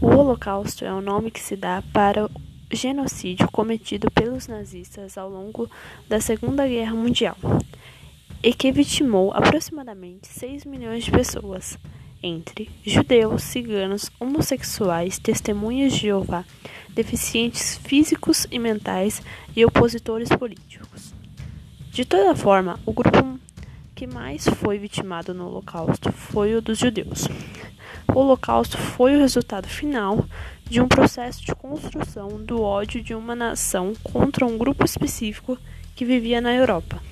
O Holocausto é o nome que se dá para o genocídio cometido pelos nazistas ao longo da Segunda Guerra Mundial e que vitimou aproximadamente 6 milhões de pessoas, entre judeus, ciganos, homossexuais, testemunhas de Jeová, deficientes físicos e mentais e opositores políticos. De toda forma, o grupo que mais foi vitimado no Holocausto foi o dos judeus. O Holocausto foi o resultado final de um processo de construção do ódio de uma nação contra um grupo específico que vivia na Europa.